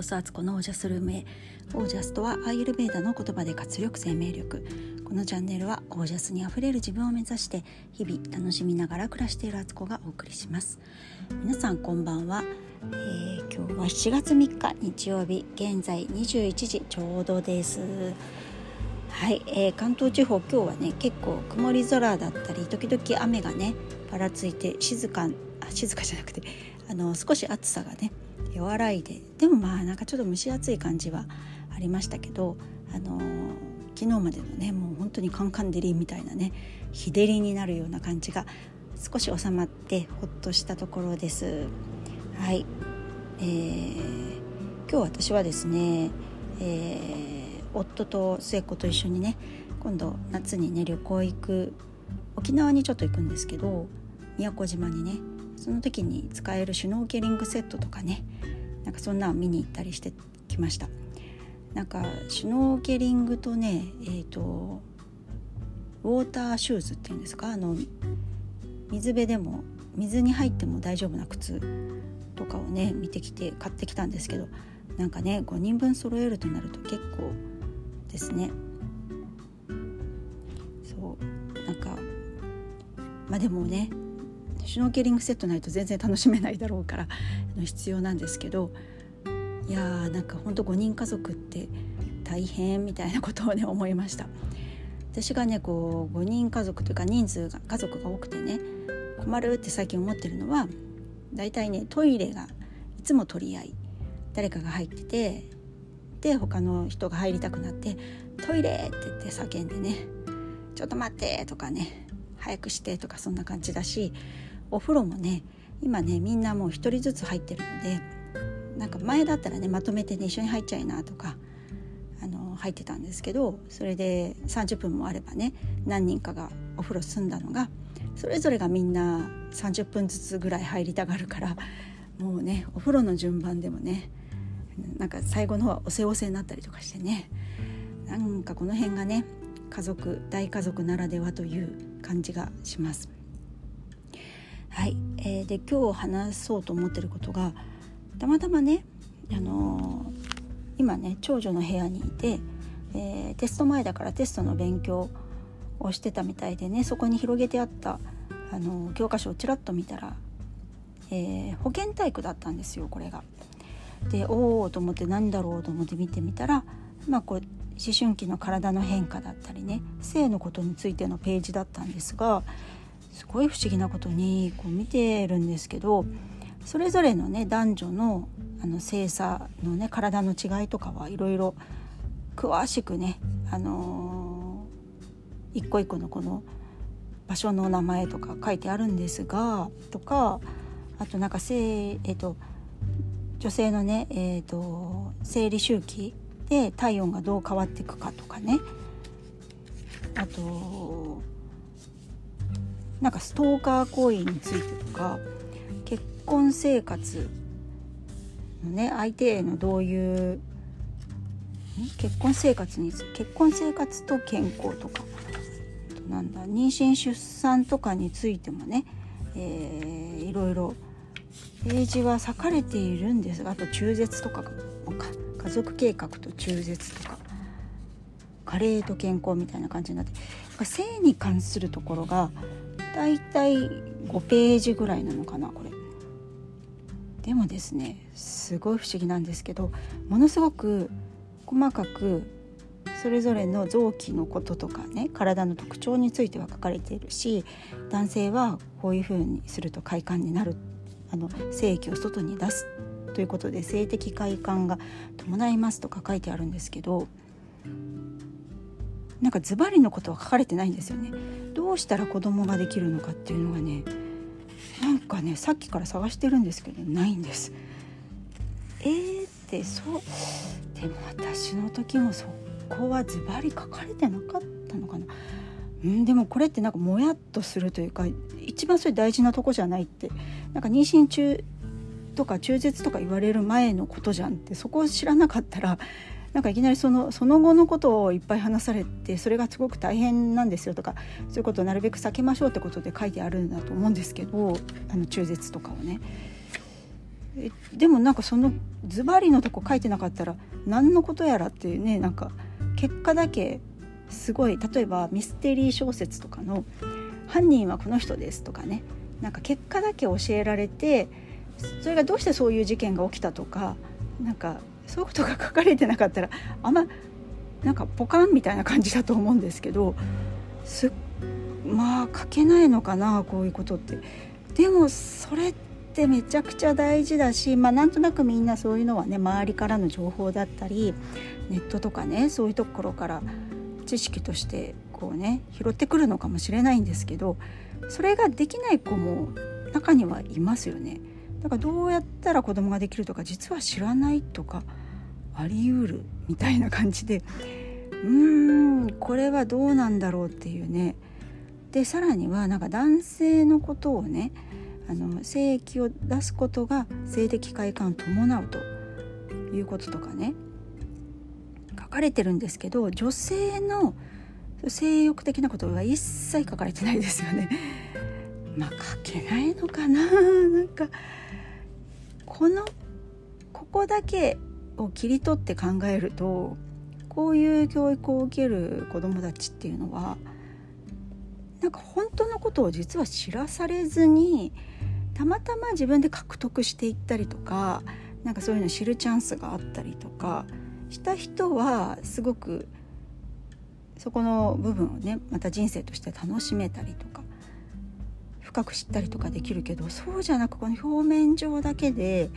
こそアツコのオージャスルームへオージャスとはアイルベーダの言葉で活力生命力。このチャンネルはオージャスにあふれる自分を目指して日々楽しみながら暮らしているアツコがお送りします。皆さんこんばんは、えー、今日は7月3日日曜日現在21時ちょうどです。はい、えー、関東地方今日はね結構曇り空だったり時々雨がねぱらついて静かあ静かじゃなくてあの少し暑さがね和らいで。でもまあなんかちょっと蒸し暑い感じはありましたけどあの昨日までのねもう本当にカンカン照りみたいなね日照りになるような感じが少し収まってほっとしたところです。はい、えー、今日私はですね、えー、夫と末っ子と一緒にね今度夏にね旅行行く。沖縄にちょっと行くんですけど宮古島にねその時に使えるシュノーケリングセットとかねなんかそんなの見に行ったりしてきました。なんかシュノーケリングとねえっ、ー、とウォーターシューズっていうんですか？あの水辺でも水に入っても大丈夫な靴とかをね見てきて買ってきたんですけどなんかね5人分揃えるとなると結構ですね。そう。なんかまあでもねシュノーケリングセットないと全然楽しめないだろうから必要なんですけどいやーなんかほんと5人家族って大変みたいなことをね思いました私がねこう5人家族というか人数が家族が多くてね困るって最近思ってるのは大体ねトイレがいつも取り合い誰かが入っててで他の人が入りたくなって「トイレ!」って言って叫んでね「ちょっと待って!」とかね「早くして」とかそんな感じだしお風呂もね今ねみんなもう1人ずつ入ってるのでなんか前だったらねまとめてね一緒に入っちゃいなとかあの入ってたんですけどそれで30分もあればね何人かがお風呂済んだのがそれぞれがみんな30分ずつぐらい入りたがるからもうねお風呂の順番でもねなんか最後の方はおせおせになったりとかしてねなんかこの辺がね家族大家族ならではという感じがします。はい、えー、で今日話そうと思ってることがたまたまね、あのー、今ね長女の部屋にいて、えー、テスト前だからテストの勉強をしてたみたいでねそこに広げてあった、あの教科書をちらっと見たら、え保健体育だったんですよこれが。でおおと思って何だろうと思って見てみたらまあこう思春期の体の変化だったりね性のことについてのページだったんですがすごい不思議なことにこう見てるんですけどそれぞれのね男女のあの性差のね体の違いとかはいろいろ詳しくね、あのー、一個一個のこの場所の名前とか書いてあるんですがとかあとなんか性、えーと、女性のね、えーと生理周期で体温がどう変わっていくかとかね。あとなんかストーカー行為についてとか結婚生活のね相手へのどういう結婚生活に結婚生活と健康とか。なんだ妊娠出産とかについてもね、えー、いろいろページは割かれているんですがあと中絶とか家族計画と中絶とか加齢と健康みたいな感じになって性に関するところがだいたい5ページぐらいなのかなこれ。でもですねすごい不思議なんですけどものすごく細かくそれぞれの臓器のこととかね体の特徴については書かれているし男性はこういうふうにすると快感になるあの精液を外に出すということで性的快感が伴いますとか書いてあるんですけどなんかズバリのことは書かれてないんですよね。どうしたら子供ができるのかっていうのがねなんかねさっきから探してるんですけどないんです。えーってそうでも私の時もそこはズバリ書かれてなかったのかな。んでもこれってなんかもやっとするというか一番それ大事なとこじゃないってなんか妊娠中とか中絶とか言われる前のことじゃんってそこを知らなかったらなんかいきなりそのその後のことをいっぱい話されてそれがすごく大変なんですよとかそういうことをなるべく避けましょうってことで書いてあるんだと思うんですけどあの中絶とかをね。でもなんかそのズバリのとこ書いてなかったら何のことやらっていうねなんか結果だけすごい例えばミステリー小説とかの「犯人はこの人です」とかねなんか結果だけ教えられてそれがどうしてそういう事件が起きたとかなんかそういうことが書かれてなかったらあんまなんかポカンみたいな感じだと思うんですけどすまあ書けないのかなこういうことって。でもそれってめちゃくちゃ大事だし、まあ、なんとなくみんなそういうのはね周りからの情報だったりネットとかねそういうところから知識としてこうね拾ってくるのかもしれないんですけどそれができない子も中にはいますよね。だからどうやったら子供ができるとか実は知らないとかあり得るみたいな感じでうーんこれはどうなんだろうっていうねでさらにはなんか男性のことをねあの性液を出すことが性的快感を伴うということとかね書かれてるんですけど女性の性欲的なことは一切書かれてないですよね。まあ書けないのかななんかこのここだけを切り取って考えるとこういう教育を受ける子どもたちっていうのはなんか本当のことを実は知らされずにたまたま自分で獲得していったりとかなんかそういうの知るチャンスがあったりとかした人はすごくそこの部分をねまた人生として楽しめたりとか深く知ったりとかできるけどそうじゃなくこの表面上だけで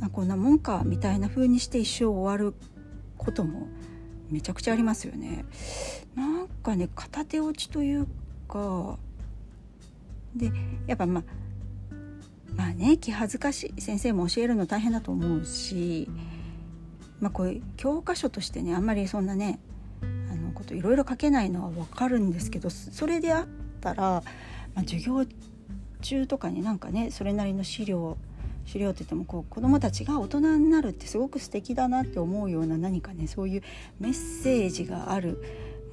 まこんなもんかみたいな風にして一生終わることもめちゃくちゃありますよね。なんかね片手落ちというかでやっぱまあまあね気恥ずかしい先生も教えるの大変だと思うし、まあ、こういう教科書としてねあんまりそんなねあのこといろいろ書けないのは分かるんですけどそれであったら、まあ、授業中とかになんかねそれなりの資料資料って言ってもこう子どもたちが大人になるってすごく素敵だなって思うような何かねそういうメッセージがある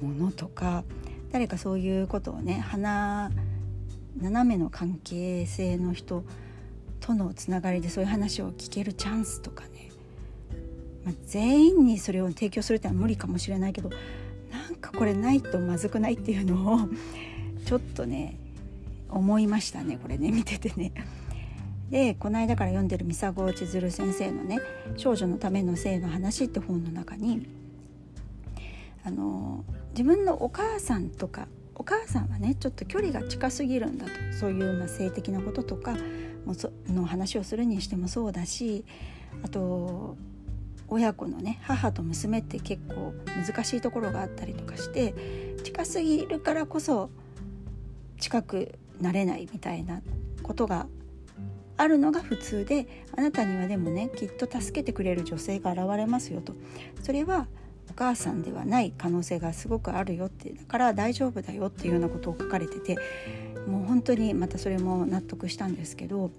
ものとか誰かそういうことをね鼻斜めの関係性の人とのつながりでそういう話を聞けるチャンスとかね、まあ、全員にそれを提供するってのは無理かもしれないけどなんかこれないとまずくないっていうのをちょっとね思いましたねこれね見ててね。でこの間から読んでる三佐郷千鶴先生のね「少女のための性の話」って本の中にあの自分のお母さんとかお母さんはねちょっと距離が近すぎるんだと。そういうまあ性的なこととかもその話をするにしてもそうだしあと親子のね母と娘って結構難しいところがあったりとかして近すぎるからこそ近くなれないみたいなことがあるのが普通であなたにはでもねきっと助けてくれる女性が現れますよと。それはお母さんではない可能性がすごくあるよって。だから大丈夫だよっていうようなことを書かれててもう本当にまたそれも納得したんですけど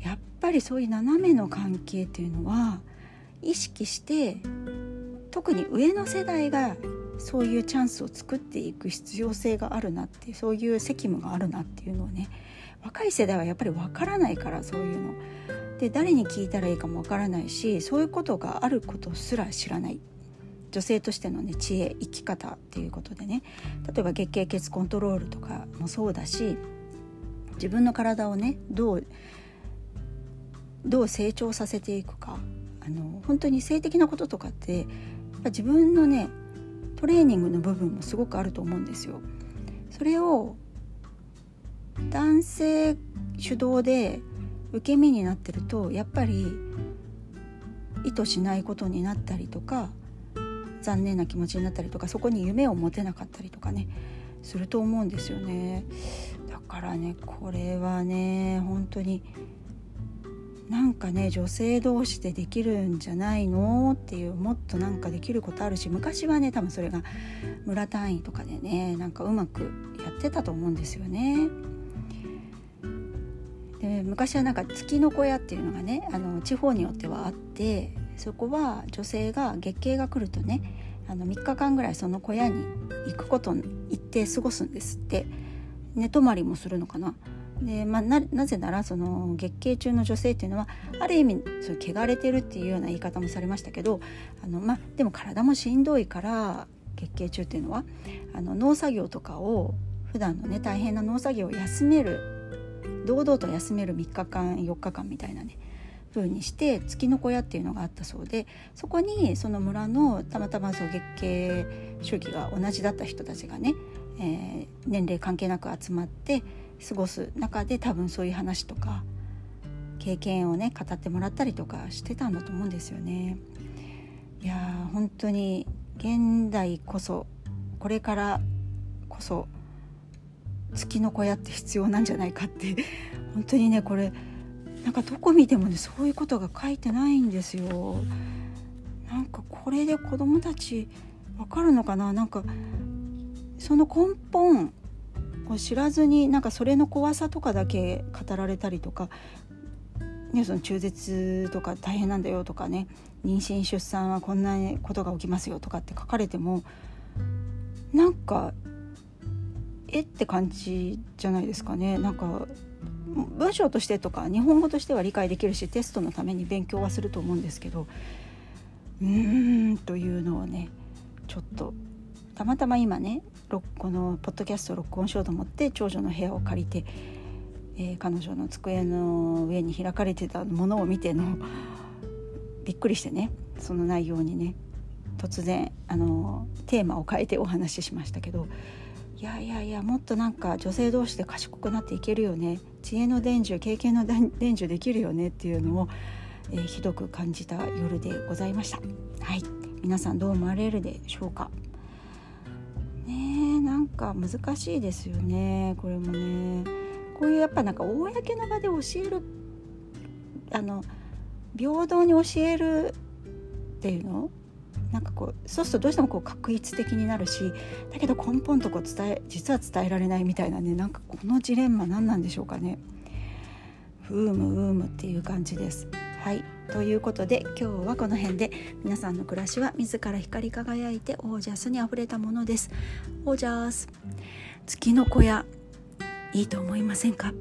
やっぱりそういう斜めの関係っていうのは意識して特に上の世代がそういうチャンスを作っていく必要性があるなってそういう責務があるなっていうのをね若い世代はやっぱりわからないからそういうの。で誰に聞いたらいいかもわからないしそういうことがあることすら知らない女性としてのね知恵生き方っていうことでね例えば月経血コントロールとかもそうだし自分の体をねどうどう成長させていくかあの本当に性的なこととかってやっぱ自分のねトレーニングの部分もすごくあると思うんですよ。それを男性主導で受け身になってるとやっぱり意図しないことになったりとか残念な気持ちになったりとかそこに夢を持てなかったりとかねすると思うんですよねだからねこれはね本当になんかね女性同士でできるんじゃないのっていうもっとなんかできることあるし昔はね多分それが村単位とかでねなんかうまくやってたと思うんですよね。で昔はなんか月の小屋っていうのがねあの地方によってはあってそこは女性が月経が来るとねあの3日間ぐらいその小屋に行くことに行って過ごすんですって。寝泊まりもするのかな。でまあ、ななぜならその月経中の女性っていうのはある意味そう汚れてるっていうような言い方もされましたけどあの、まあ、でも体もしんどいから月経中っていうのはあの農作業とかを普段のね大変な農作業を休める堂々と休める3日間4日間みたいなね風にして月の小屋っていうのがあったそうでそこにその村のたまたまそう月経周期が同じだった人たちがね、えー、年齢関係なく集まって過ごす中で多分そういう話とか経験をね語ってもらったりとかしてたんだと思うんですよね。いやー本当に現代こそこれからこそ月の小屋って必要なんじゃないかって 本当にねこれなんかどこ見てもねそういうことが書いてないんですよ。なんかこれで子供たちわかるのかな？なんかその根本を知らずになんかそれの怖さとかだけ語られたりとか、ね、その中絶とか大変なんだよとかね妊娠出産はこんなことが起きますよとかって書かれてもなんかえって感じじゃないですかね。なんか文章としてとか日本語としては理解できるしテストのために勉強はすると思うんですけどうーんというのをねちょっとたまたま今ねこのポッドキャストを録音しようと思って長女の部屋を借りて、えー、彼女の机の上に開かれてたものを見てのびっくりしてねその内容にね突然あのテーマを変えてお話ししましたけどいやいやいやもっとなんか女性同士で賢くなっていけるよね。知恵の伝授経験の伝授できるよねっていうのを、えー、ひどく感じた夜でございました。はい。皆さんどう思われるでしょうか。ねなんか難しいですよね。これもね。こういうやっぱなんか公の場で教えるあの平等に教えるっていうの？なんかこうそうするとどうしてもこう確一的になるしだけど根本とこう伝え実は伝えられないみたいなねなんかこのジレンマ何なんでしょうかね。フームウームっていう感じです。はいということで今日はこの辺で皆さんの暮らしは自ら光り輝いてオージャスにあふれたものです。オージャス月の小屋いいと思いませんか？